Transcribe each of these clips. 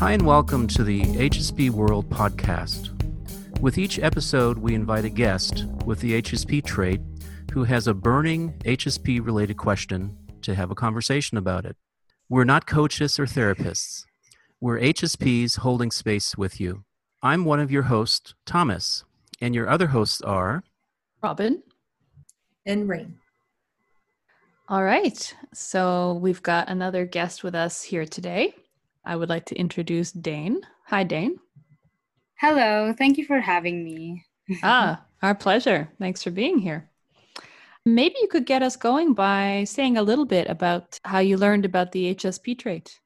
Hi, and welcome to the HSP World podcast. With each episode, we invite a guest with the HSP trait who has a burning HSP related question to have a conversation about it. We're not coaches or therapists, we're HSPs holding space with you. I'm one of your hosts, Thomas, and your other hosts are Robin and Rain. All right. So we've got another guest with us here today. I would like to introduce Dane. Hi, Dane. Hello. Thank you for having me. ah, our pleasure. Thanks for being here. Maybe you could get us going by saying a little bit about how you learned about the HSP trait.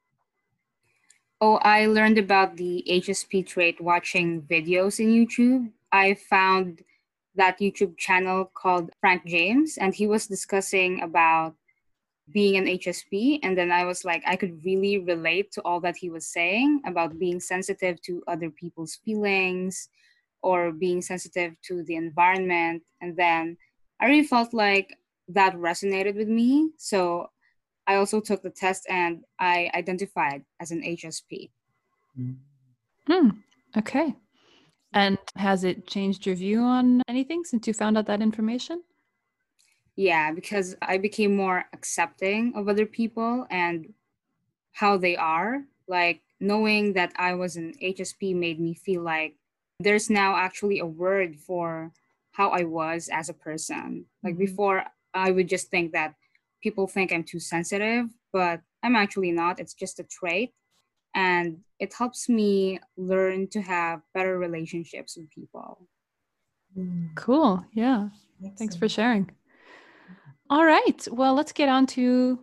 Oh, I learned about the HSP trait watching videos in YouTube. I found that YouTube channel called Frank James, and he was discussing about being an HSP. And then I was like, I could really relate to all that he was saying about being sensitive to other people's feelings or being sensitive to the environment. And then I really felt like that resonated with me. So I also took the test and I identified as an HSP. Hmm. Okay. And has it changed your view on anything since you found out that information? Yeah, because I became more accepting of other people and how they are. Like knowing that I was an HSP made me feel like there's now actually a word for how I was as a person. Like mm-hmm. before, I would just think that people think I'm too sensitive, but I'm actually not. It's just a trait and it helps me learn to have better relationships with people. Mm. Cool. Yeah. Excellent. Thanks for sharing. All right. Well, let's get on to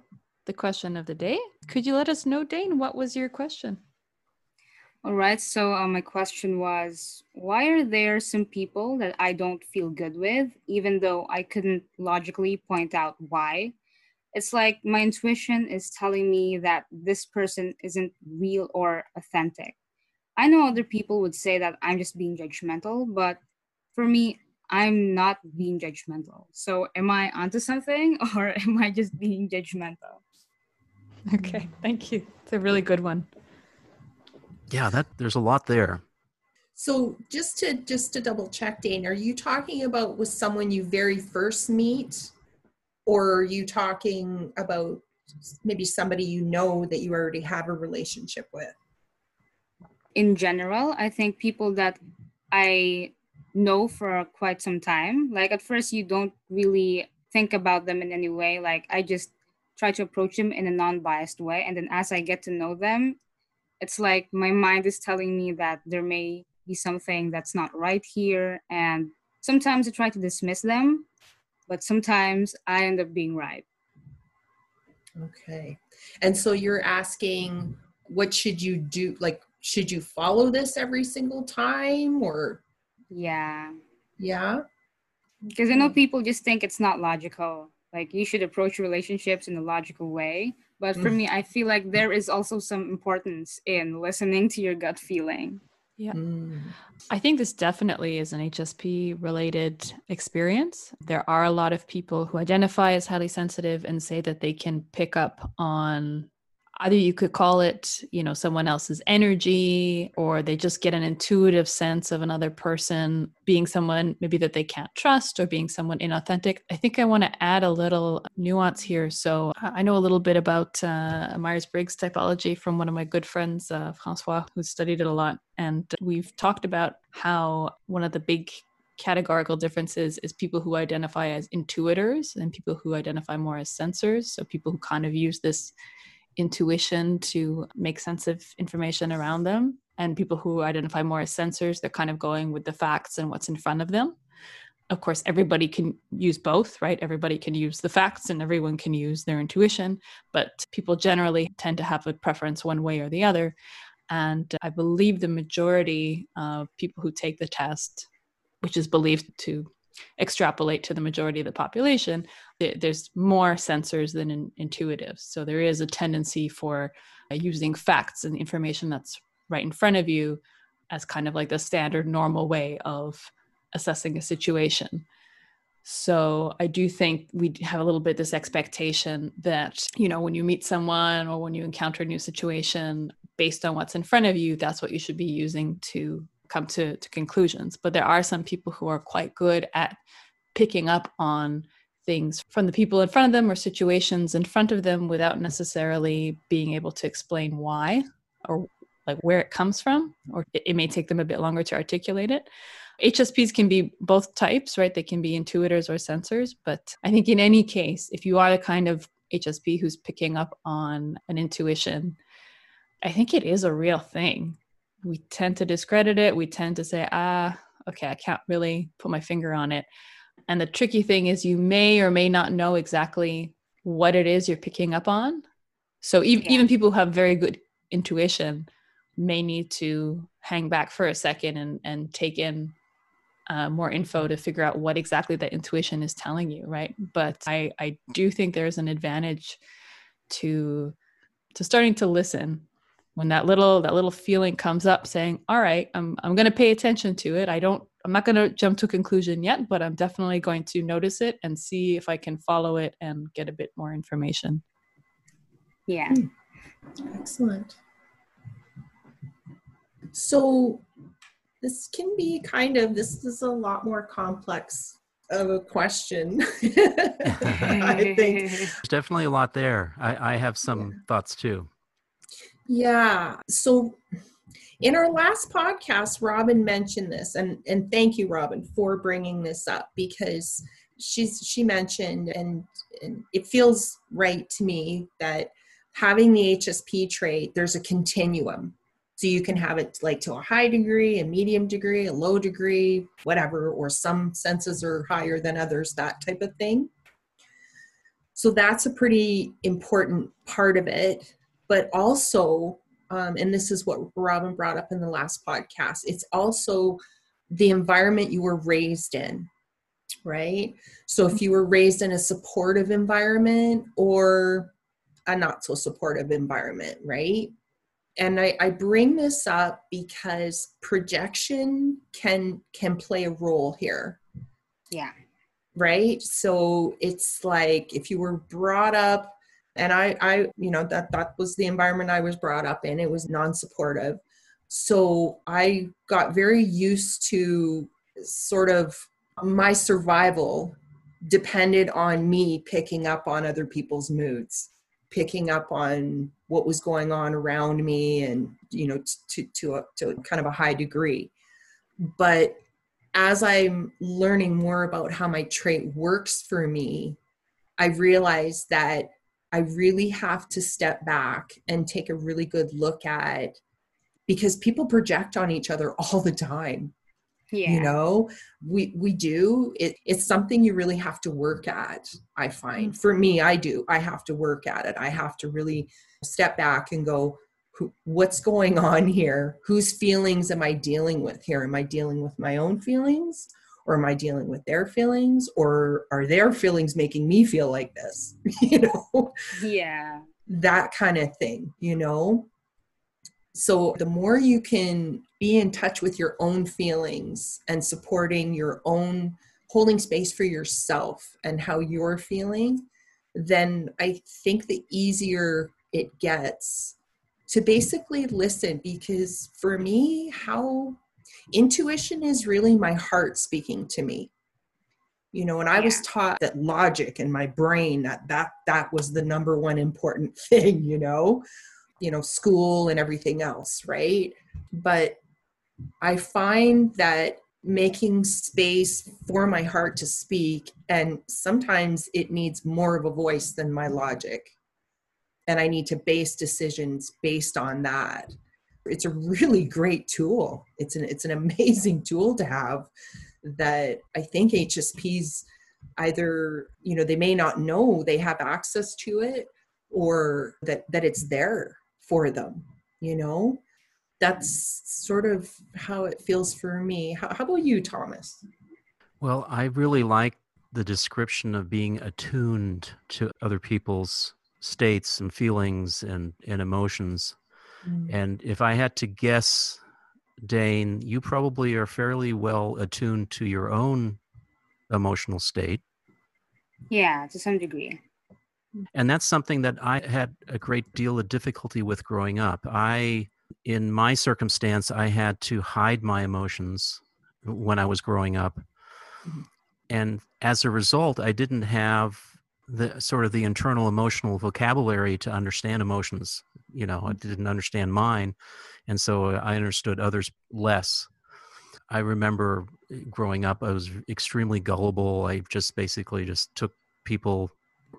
the question of the day. Could you let us know, Dane, what was your question? All right. So, uh, my question was why are there some people that I don't feel good with, even though I couldn't logically point out why? it's like my intuition is telling me that this person isn't real or authentic. I know other people would say that I'm just being judgmental, but for me, I'm not being judgmental. So, am I onto something or am I just being judgmental? Okay, thank you. It's a really good one. Yeah, that there's a lot there. So, just to just to double check, Dane, are you talking about with someone you very first meet or are you talking about maybe somebody you know that you already have a relationship with in general i think people that i know for quite some time like at first you don't really think about them in any way like i just try to approach them in a non-biased way and then as i get to know them it's like my mind is telling me that there may be something that's not right here and sometimes i try to dismiss them but sometimes I end up being right. Okay. And so you're asking, what should you do? Like, should you follow this every single time or? Yeah. Yeah. Because I know people just think it's not logical. Like, you should approach relationships in a logical way. But for mm. me, I feel like there is also some importance in listening to your gut feeling. Yeah. Mm. I think this definitely is an HSP related experience. There are a lot of people who identify as highly sensitive and say that they can pick up on either you could call it you know someone else's energy or they just get an intuitive sense of another person being someone maybe that they can't trust or being someone inauthentic. I think i want to add a little nuance here. So i know a little bit about uh, myers-briggs typology from one of my good friends uh, francois who studied it a lot. And we've talked about how one of the big categorical differences is people who identify as intuitors and people who identify more as sensors. So people who kind of use this intuition to make sense of information around them. And people who identify more as sensors, they're kind of going with the facts and what's in front of them. Of course, everybody can use both, right? Everybody can use the facts and everyone can use their intuition, but people generally tend to have a preference one way or the other. And I believe the majority of people who take the test, which is believed to extrapolate to the majority of the population, there's more sensors than in, intuitive. So there is a tendency for uh, using facts and information that's right in front of you as kind of like the standard normal way of assessing a situation. So I do think we have a little bit this expectation that, you know, when you meet someone or when you encounter a new situation, based on what's in front of you, that's what you should be using to come to, to conclusions. But there are some people who are quite good at picking up on things from the people in front of them or situations in front of them without necessarily being able to explain why or like where it comes from, or it, may take them a bit longer to articulate it. HSPs can be both types, right? They can be intuitors or sensors. But I think in any case, if you are the kind of HSP who's picking up on an intuition, I think it is a real thing. We tend to discredit it. We tend to say, ah, okay, I can't really put my finger on it. And the tricky thing is, you may or may not know exactly what it is you're picking up on. So even, yeah. even people who have very good intuition may need to hang back for a second and, and take in uh, more info to figure out what exactly that intuition is telling you right but i i do think there's an advantage to to starting to listen when that little that little feeling comes up saying all right i'm i'm going to pay attention to it i don't i'm not going to jump to a conclusion yet but i'm definitely going to notice it and see if i can follow it and get a bit more information. Yeah. Hmm. Excellent. So this can be kind of this is a lot more complex of a question i think. There's definitely a lot there. I, I have some yeah. thoughts too. Yeah. So in our last podcast robin mentioned this and and thank you robin for bringing this up because she's she mentioned and, and it feels right to me that having the hsp trait there's a continuum so you can have it like to a high degree, a medium degree, a low degree, whatever, or some senses are higher than others, that type of thing. So that's a pretty important part of it. But also, um, and this is what Robin brought up in the last podcast, it's also the environment you were raised in, right? So if you were raised in a supportive environment or a not so supportive environment, right? and I, I, bring this up because projection can can play a role here yeah right so it's like if you were brought up and i i you know that that was the environment i was brought up in. It was non-supportive. So i got very used to sort of my survival depended on me picking up on other people's moods picking up on what was going on around me and you know to to a, to kind of a high degree. But as i'm learning more about how my trait works for me i realized that i really have to step back and take a really good look at because people project on each other all the time. Yeah. you know we we do. It it's something you really have to work at i find. For me i do. I have to work at it. I have to really step back and go what's going on here? Whose feelings am i dealing with here? Am i dealing with my own feelings or am i dealing with their feelings or are their feelings making me feel like this? You know? Yeah. That kind of thing you know? So the more you can be in touch with your own feelings and supporting your own holding space for yourself and how you're feeling, then I think the easier it gets to basically listen because for me, how intuition is really my heart speaking to me. You know and i was taught that logic and my brain that that that was the number one important thing you know you know school and everything else right? But i find that making space for my heart to speak and sometimes it needs more of a voice than my logic. And i need to base decisions based on that it's a really great tool. It's an it's an amazing tool to have that i think hsps either you know they may not know they have access to it or that that it's there for them you know? That's sort of how it feels for me. How, how about you thomas? Well i really like the description of being attuned to other people's states and feelings and, and emotions mm. and if i had to guess dane you probably are fairly well attuned to your own emotional state. Yeah, to some degree. And that's something that I had a great deal of difficulty with growing up. I, in my circumstance, I had to hide my emotions when I was growing up. Mhm. And as a result, I didn't have the sort of the internal emotional vocabulary to understand emotions. You know, I mm. didn't understand mine. And so uh, I understood others less. I remember eh, growing up, I was extremely gullible. I just basically just took people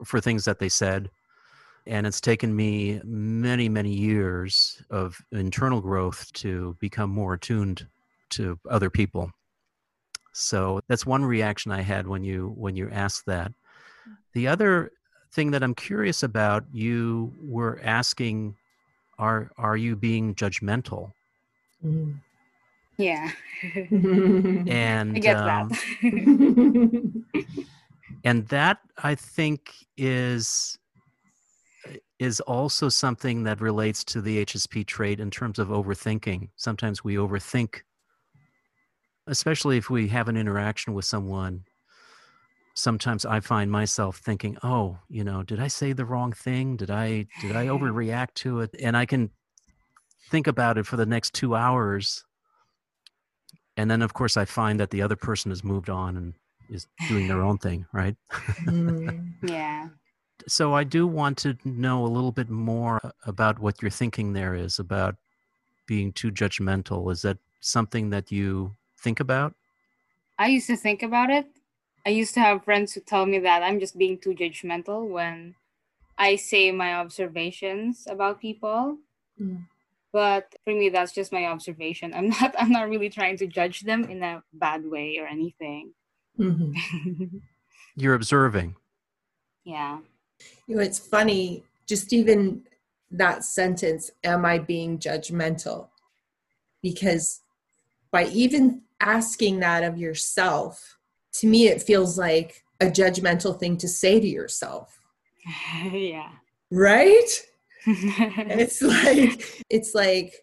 for things that they said. And it's taken me many, many years of internal growth to become more attuned to other people. So that's one reaction I had when you when you asked that. The other thing that I'm curious about, you were asking, are are you being judgmental? Mm. Yeah. And I get um, that. and that I think is is also something that relates to the HSP trait in terms of overthinking. Sometimes we overthink, especially if we have an interaction with someone. Sometimes I find myself thinking, "Oh, you know, did I say the wrong thing? Did I did I overreact to it?" And I can think about it for the next 2 hours. And then of course I find that the other person has moved on and is doing their own thing, right? Mm. yeah. so I do want to know a little bit more about what your thinking there is about being too judgmental. Is that something that you think about? I used to think about it. I used to have friends who tell me that I'm just being too judgmental when I say my observations about people. Mm. But for me, that's just my observation. I'm not. I'm not really trying to judge them in a bad way or anything. Mhm. You're observing. yeah. You know, it's funny, just even that sentence, am I being judgmental? Because by even asking that of yourself, to me, it feels like a judgmental thing to say to yourself, yeah. right? It's like, it's like,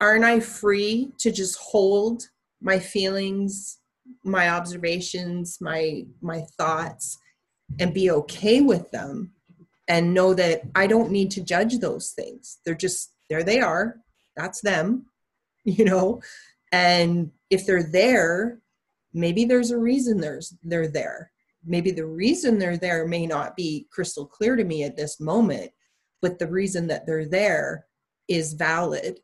aren't I free to just hold my feelings, my observations, my my thoughts, and be okay with them and know that I don't need to judge those things. They're just there they are. That's them, you know. And if they're there, maybe there's a reason there's they're there. Maybe the reason they're there may not be crystal clear to me at this moment, but the reason that they're there is valid.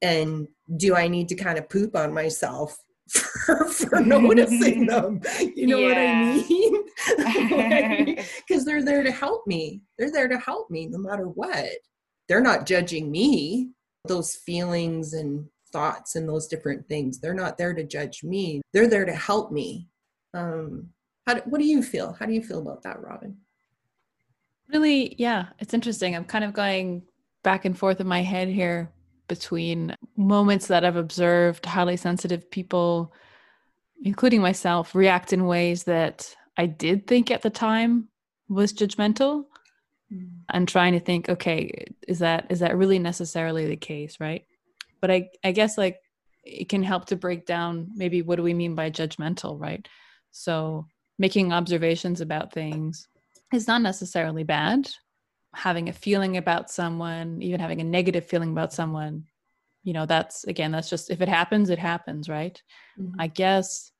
And do I need to kind of poop on myself for, for noticing them? You know what I mean? Because they're there to help me. They're there to help me no matter what. They're not judging me. Those feelings and thoughts and those different things, they're not there to judge me. They're there to help me. Um, how do, what do you feel? How do you feel about that, Robin? Really, yeah, it's interesting. I'm kind of going back and forth in my head here between moments that I've observed highly sensitive people, including myself, react in ways that I did think at the time was judgmental and trying to think, okay, is that is that really necessarily the case, right? But I I guess like it can help to break down maybe what do we mean by judgmental, right? So making observations about things is not necessarily bad. Having a feeling about someone, even having a negative feeling about someone, you know, that's again, that's just if it happens, it happens, right? Mhm. I guess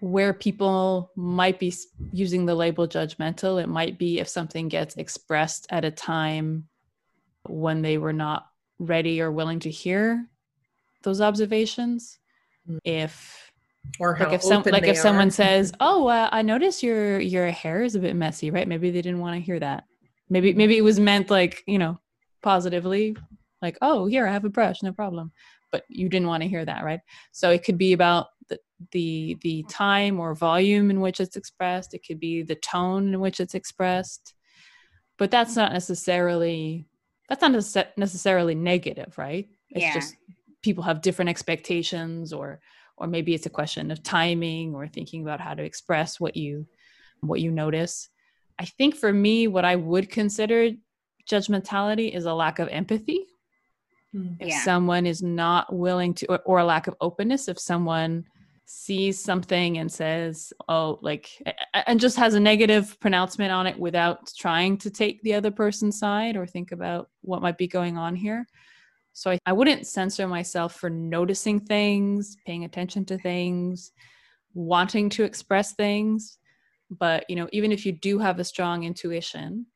where people might be using the label judgmental, it might be if something gets expressed at a time when they were not ready or willing to hear those observations. Mm. If Or like if some like if someone says oh uh, i notice your your hair is a bit messy right? Maybe they didn't want to hear that. Maybe maybe it was meant like you know positively like oh here i have a brush no problem. But you didn't want to hear that right? So it could be about the the the time or volume in which it's expressed. It could be the tone in which it's expressed. But that's not necessarily that's not necess- necessarily negative right it's Yeah. just people have different expectations or or maybe it's a question of timing or thinking about how to express what you what you notice i think for me what i would consider judgmentality is a lack of empathy Mm. if Yeah. someone is not willing to or, or a lack of openness if someone sees something and says, oh, like, and just has a negative pronouncement on it without trying to take the other person's side or think about what might be going on here. So I, I wouldn't censor myself for noticing things, paying attention to things, wanting to express things. But, you know, even if you do have a strong intuition,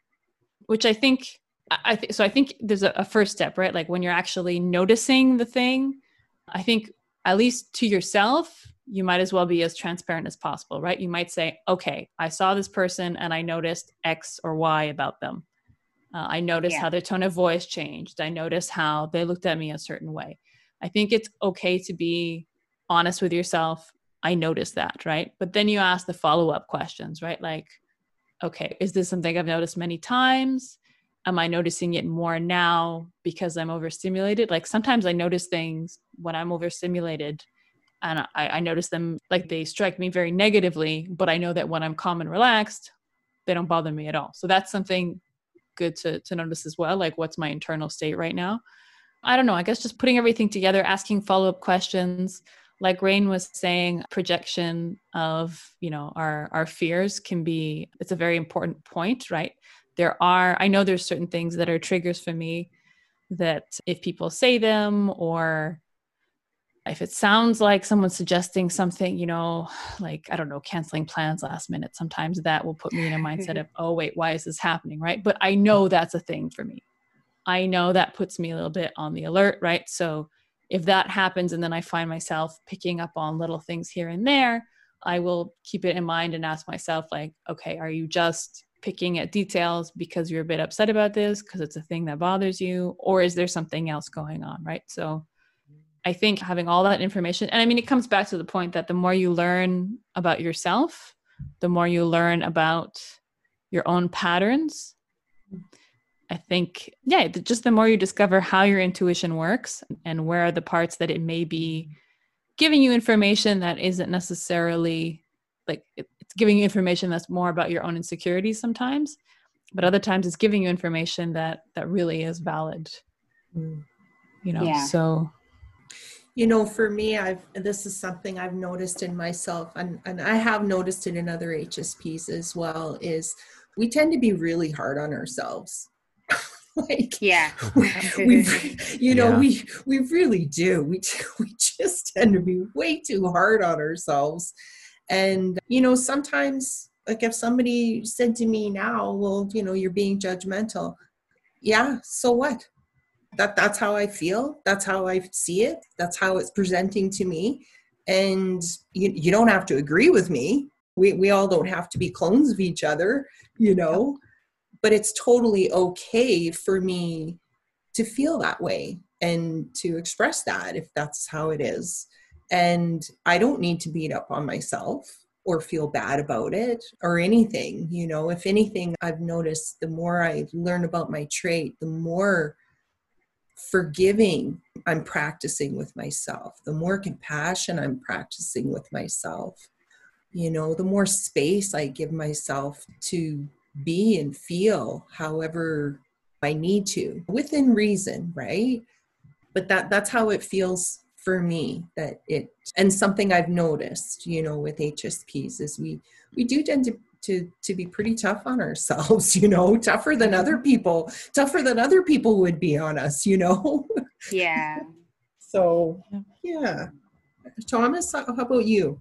which I think, I think, so I think there's a, a first step, right? Like when you're actually noticing the thing, I think at least to yourself, you might as well be as transparent as possible, right? You might say, okay, I saw this person and I noticed X or Y about them. Uh, I noticed yeah. how their tone of voice changed. I noticed how they looked at me a certain way. I think it's okay to be honest with yourself. I noticed that, right? But then you ask the follow up questions, right? Like, okay, is this something I've noticed many times? Am I noticing it more now because I'm overstimulated? Like sometimes I notice things when I'm overstimulated and I, I notice them like they strike me very negatively, but I know that when I'm calm and relaxed, they don't bother me at all. So that's something good to, to notice as well. Like, what's my internal state right now? I don't know. I guess just putting everything together, asking follow up questions. Like Rain was saying, projection of you know our our fears can be. It's a very important point, right? There are. I know there's certain things that are triggers for me that if people say them or if it sounds like someone's suggesting something, you know, like, I don't know, canceling plans last minute, sometimes that will put me in a mindset of, oh, wait, why is this happening? Right. But I know that's a thing for me. I know that puts me a little bit on the alert. Right. So if that happens and then I find myself picking up on little things here and there, I will keep it in mind and ask myself, like, okay, are you just picking at details because you're a bit upset about this because it's a thing that bothers you? Or is there something else going on? Right. So, I think having all that information, and I mean, it comes back to the point that the more you learn about yourself, the more you learn about your own patterns. I think, yeah, just the more you discover how your intuition works and where are the parts that it may be giving you information that isn't necessarily like it's giving you information that's more about your own insecurities sometimes, but other times it's giving you information that that really is valid. Mm. You know, yeah. so you know for me i've this is something i've noticed in myself and, and i have noticed it in other hsps as well is we tend to be really hard on ourselves. Like yeah we you know yeah. we we really do. We we just tend to be way too hard on ourselves. And you know sometimes like if somebody said to me now well you know you're being judgmental yeah so what that that's how i feel. That's how i see it. That's how it's presenting to me. And you, you don't have to agree with me. We, we all don't have to be clones of each other you know? But it's totally okay for me to feel that way and to express that if that's how it is. And i don't need to beat up on myself or feel bad about it or anything you know? If anything i've noticed the more i learn about my trait the more forgiving I'm practicing with myself, the more compassion I'm practicing with myself, you know, the more space I give myself to be and feel however I need to within reason, right? But that that's how it feels for me that it and something I've noticed, you know, with HSPs is we we do tend to to to be pretty tough on ourselves you know tougher than other people tougher than other people would be on us you know? Yeah. So yeah. thomas how about you?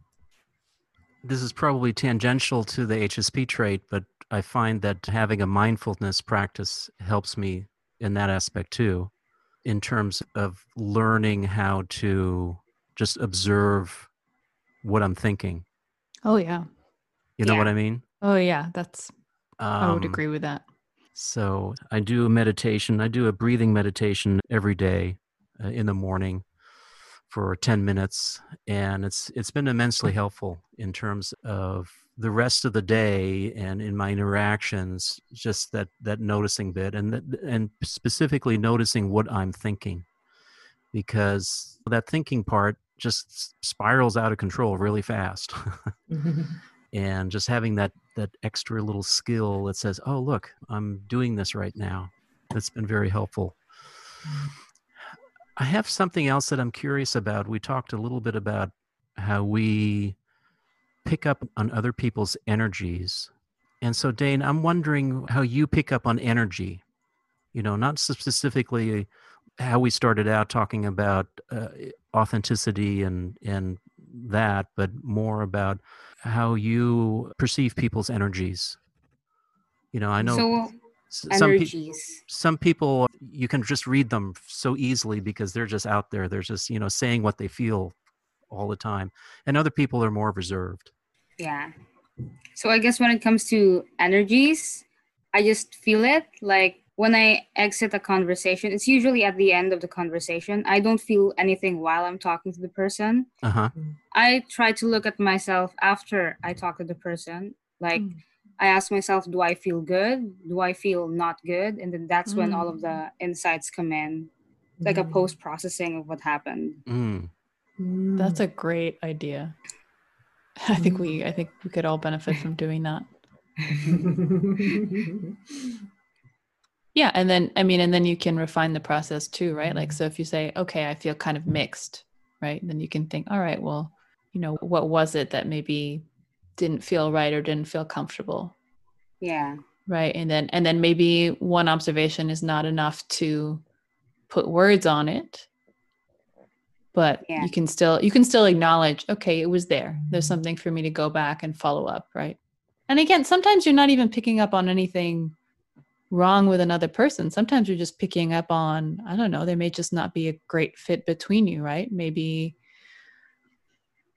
This is probably tangential to the hsp trait but i find that having a mindfulness practice helps me in that aspect too in terms of learning how to just observe what i'm thinking. Oh yeah. You know yeah. what i mean Oh yeah, that's um, I would um, agree with that. So I do a meditation. I do a breathing meditation every day uh, in the morning for 10 minutes and it's it's been immensely helpful in terms of the rest of the day and in my interactions just that that noticing bit and that, and specifically noticing what I'm thinking because that thinking part just spirals out of control really fast and just having that that extra little skill that says oh look i'm doing this right now that's been very helpful i have something else that i'm curious about we talked a little bit about how we pick up on other people's energies. And so, Dane, I'm wondering how you pick up on energy. You know, not specifically how we started out talking about uh, authenticity and and that, but more about how you perceive people's energies. You know, I know So some pe- some people you can just read them so easily because they're just out there. They're just you know saying what they feel all the time, and other people are more reserved. Yeah. So I guess when it comes to energies, I just feel it. Like when I exit a conversation, it's usually at the end of the conversation. I don't feel anything while I'm talking to the person. Uh huh. I try to look at myself after I talk to the person. Like Mm. I ask myself, do I feel good? Do I feel not good? And then that's when all of the insights come in, like a Mm. post processing of what happened. Mm. That's a great idea. I think we I think we could all benefit from doing that. Yeah, and then I mean, and then you can refine the process too, right? Like, mm-hmm. so if you say, okay, I feel kind of mixed, right? Then you can think, all right, well, you know, what was it that maybe didn't feel right or didn't feel comfortable, Yeah. right? And then, and then maybe one observation is not enough to put words on it, but Yeah. you can still you can still acknowledge, okay, it was there. There's mm-hmm. something for me to go back and follow up, right? And again, sometimes you're not even picking up on anything wrong with another person. Sometimes you're just picking up on, I don't know, there may just not be a great fit between you, right? Maybe,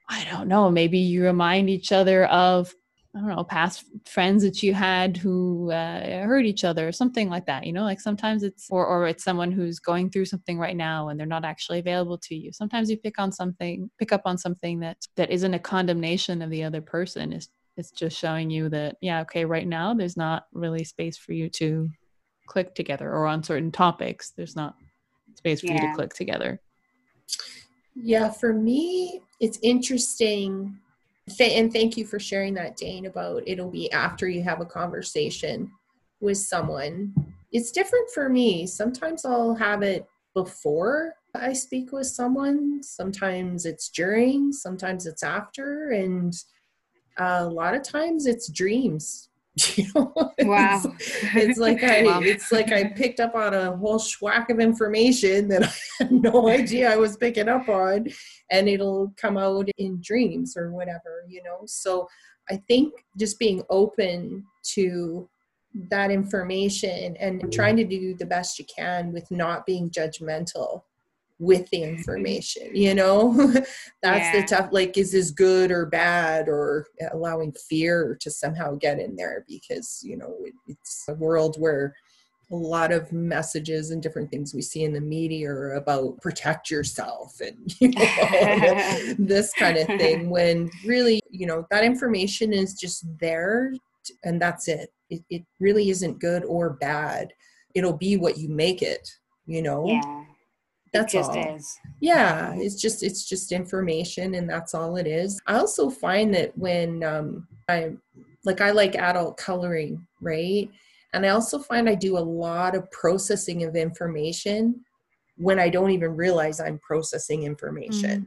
I don't know, maybe you remind each other of, I don't know, past friends that you had who uh, hurt each other or something like that. You know, like sometimes it's, or, or it's someone who's going through something right now and they're not actually available to you. Sometimes you pick on something, pick up on something that, that isn't a condemnation of the other person. It's it's just showing you that yeah okay right now there's not really space for you to click together or on certain topics there's not space for you to click together Yeah, for me, it's interesting. Th- and thank you for sharing that, Dane, about it'll be after you have a conversation with someone. It's different for me. Sometimes I'll have it before I speak with someone, sometimes it's during, sometimes it's after, and a lot of times it's dreams. You know, Wow. it's, it's like I, Wow. it's like I picked up on a whole schwack of information that I had no idea I was picking up on, and it'll come out in dreams or whatever, you know. So I think just being open to that information and trying to do the best you can with not being judgmental with the information, you know. That's Yeah. the tough like is this good or bad or allowing fear to somehow get in there because, you know, it, it's a world where a lot of messages and different things we see in the media are about protect yourself and you know, this kind of thing when really you know that information is just there and that's it. it it really isn't good or bad it'll be what you make it you know yeah. That's it just all is. yeah it's just it's just information and that's all it is i also find that when um i like i like adult coloring right and i also find i do a lot of processing of information when i don't even realize i'm processing information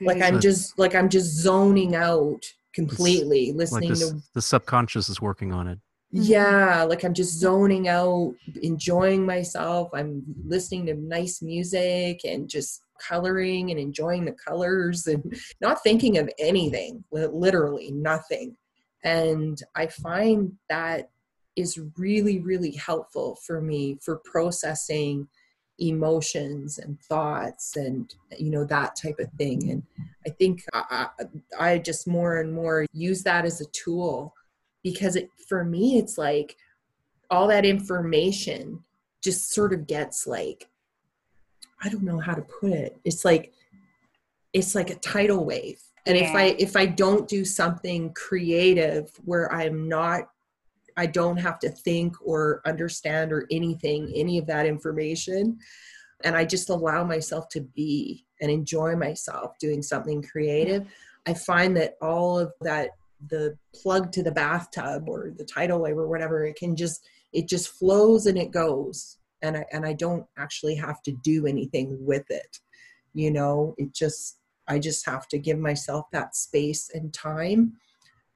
like Mhm. i'm just like i'm just zoning out completely Like listening this, to the subconscious is working on it. Mm-hmm. yeah like i'm just zoning out enjoying myself. I'm listening to nice music and just coloring and enjoying the colors and not thinking of anything literally nothing. And i find that is really really helpful for me for processing emotions and thoughts and you know that type of thing. And i think i, I I just more and more use that as a tool because it for me it's like all that information just sort of gets like i don't know how to put it. It's like it's like a tidal wave. And if i if i don't do something creative where i'm not i don't have to think or understand or anything any of that information and i just allow myself to be and enjoy myself doing something creative i find that all of that the plug to the bathtub or the tidal wave or whatever it can just it just flows and it goes and i and i don't actually have to do anything with it you know it just I just have to give myself that space and time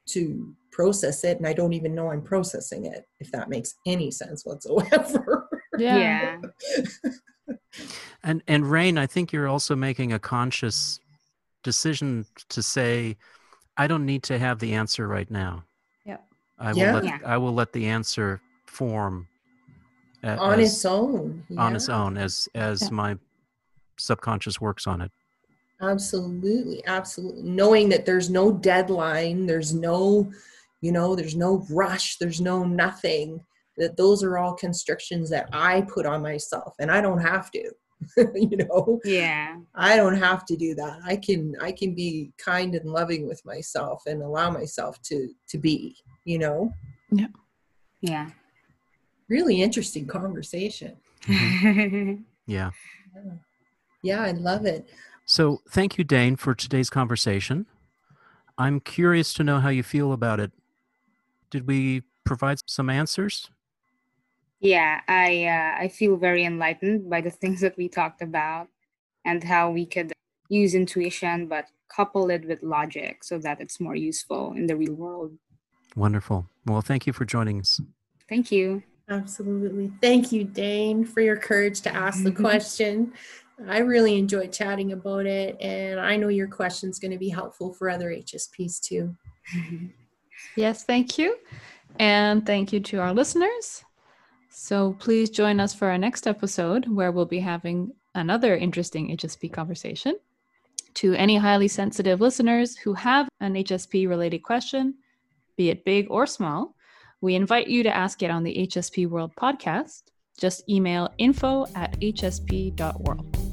to process it. And I don't even know I'm processing it, if that makes any sense whatsoever. Yeah. And and Rain, I think you're also making a conscious decision to say, I don't need to have the answer right now. Yep. I will Yeah. let Yeah. I will let the answer form a- on its own. on its own as as Yeah. my subconscious works on it. Absolutely, absolutely. Knowing that there's no deadline, there's no, you know, there's no rush, there's no nothing. That those are all constrictions that I put on myself, and I don't have to. you know, Yeah. I don't have to do that. I can I can be kind and loving with myself and allow myself to to be. You know, Yeah. Yeah. Really interesting conversation. Yeah. Yeah, I love it. So thank you, Dane, for today's conversation. I'm curious to know how you feel about it. Did we provide some answers? Yeah. I uh, I feel very enlightened by the things that we talked about and how we could use intuition but couple it with logic so that it's more useful in the real world. Wonderful. Well, thank you for joining us. Thank you. Absolutely. Thank you, Dane, for your courage to ask the question. I really enjoyed chatting about it, and I know your question is going to be helpful for other HSPs too. Yes, thank you. And thank you to our listeners. So please join us for our next episode where we'll be having another interesting HSP conversation. To any highly sensitive listeners who have an HSP related question, be it big or small, we invite you to ask it on the HSP World podcast. Just email info at hsp.world.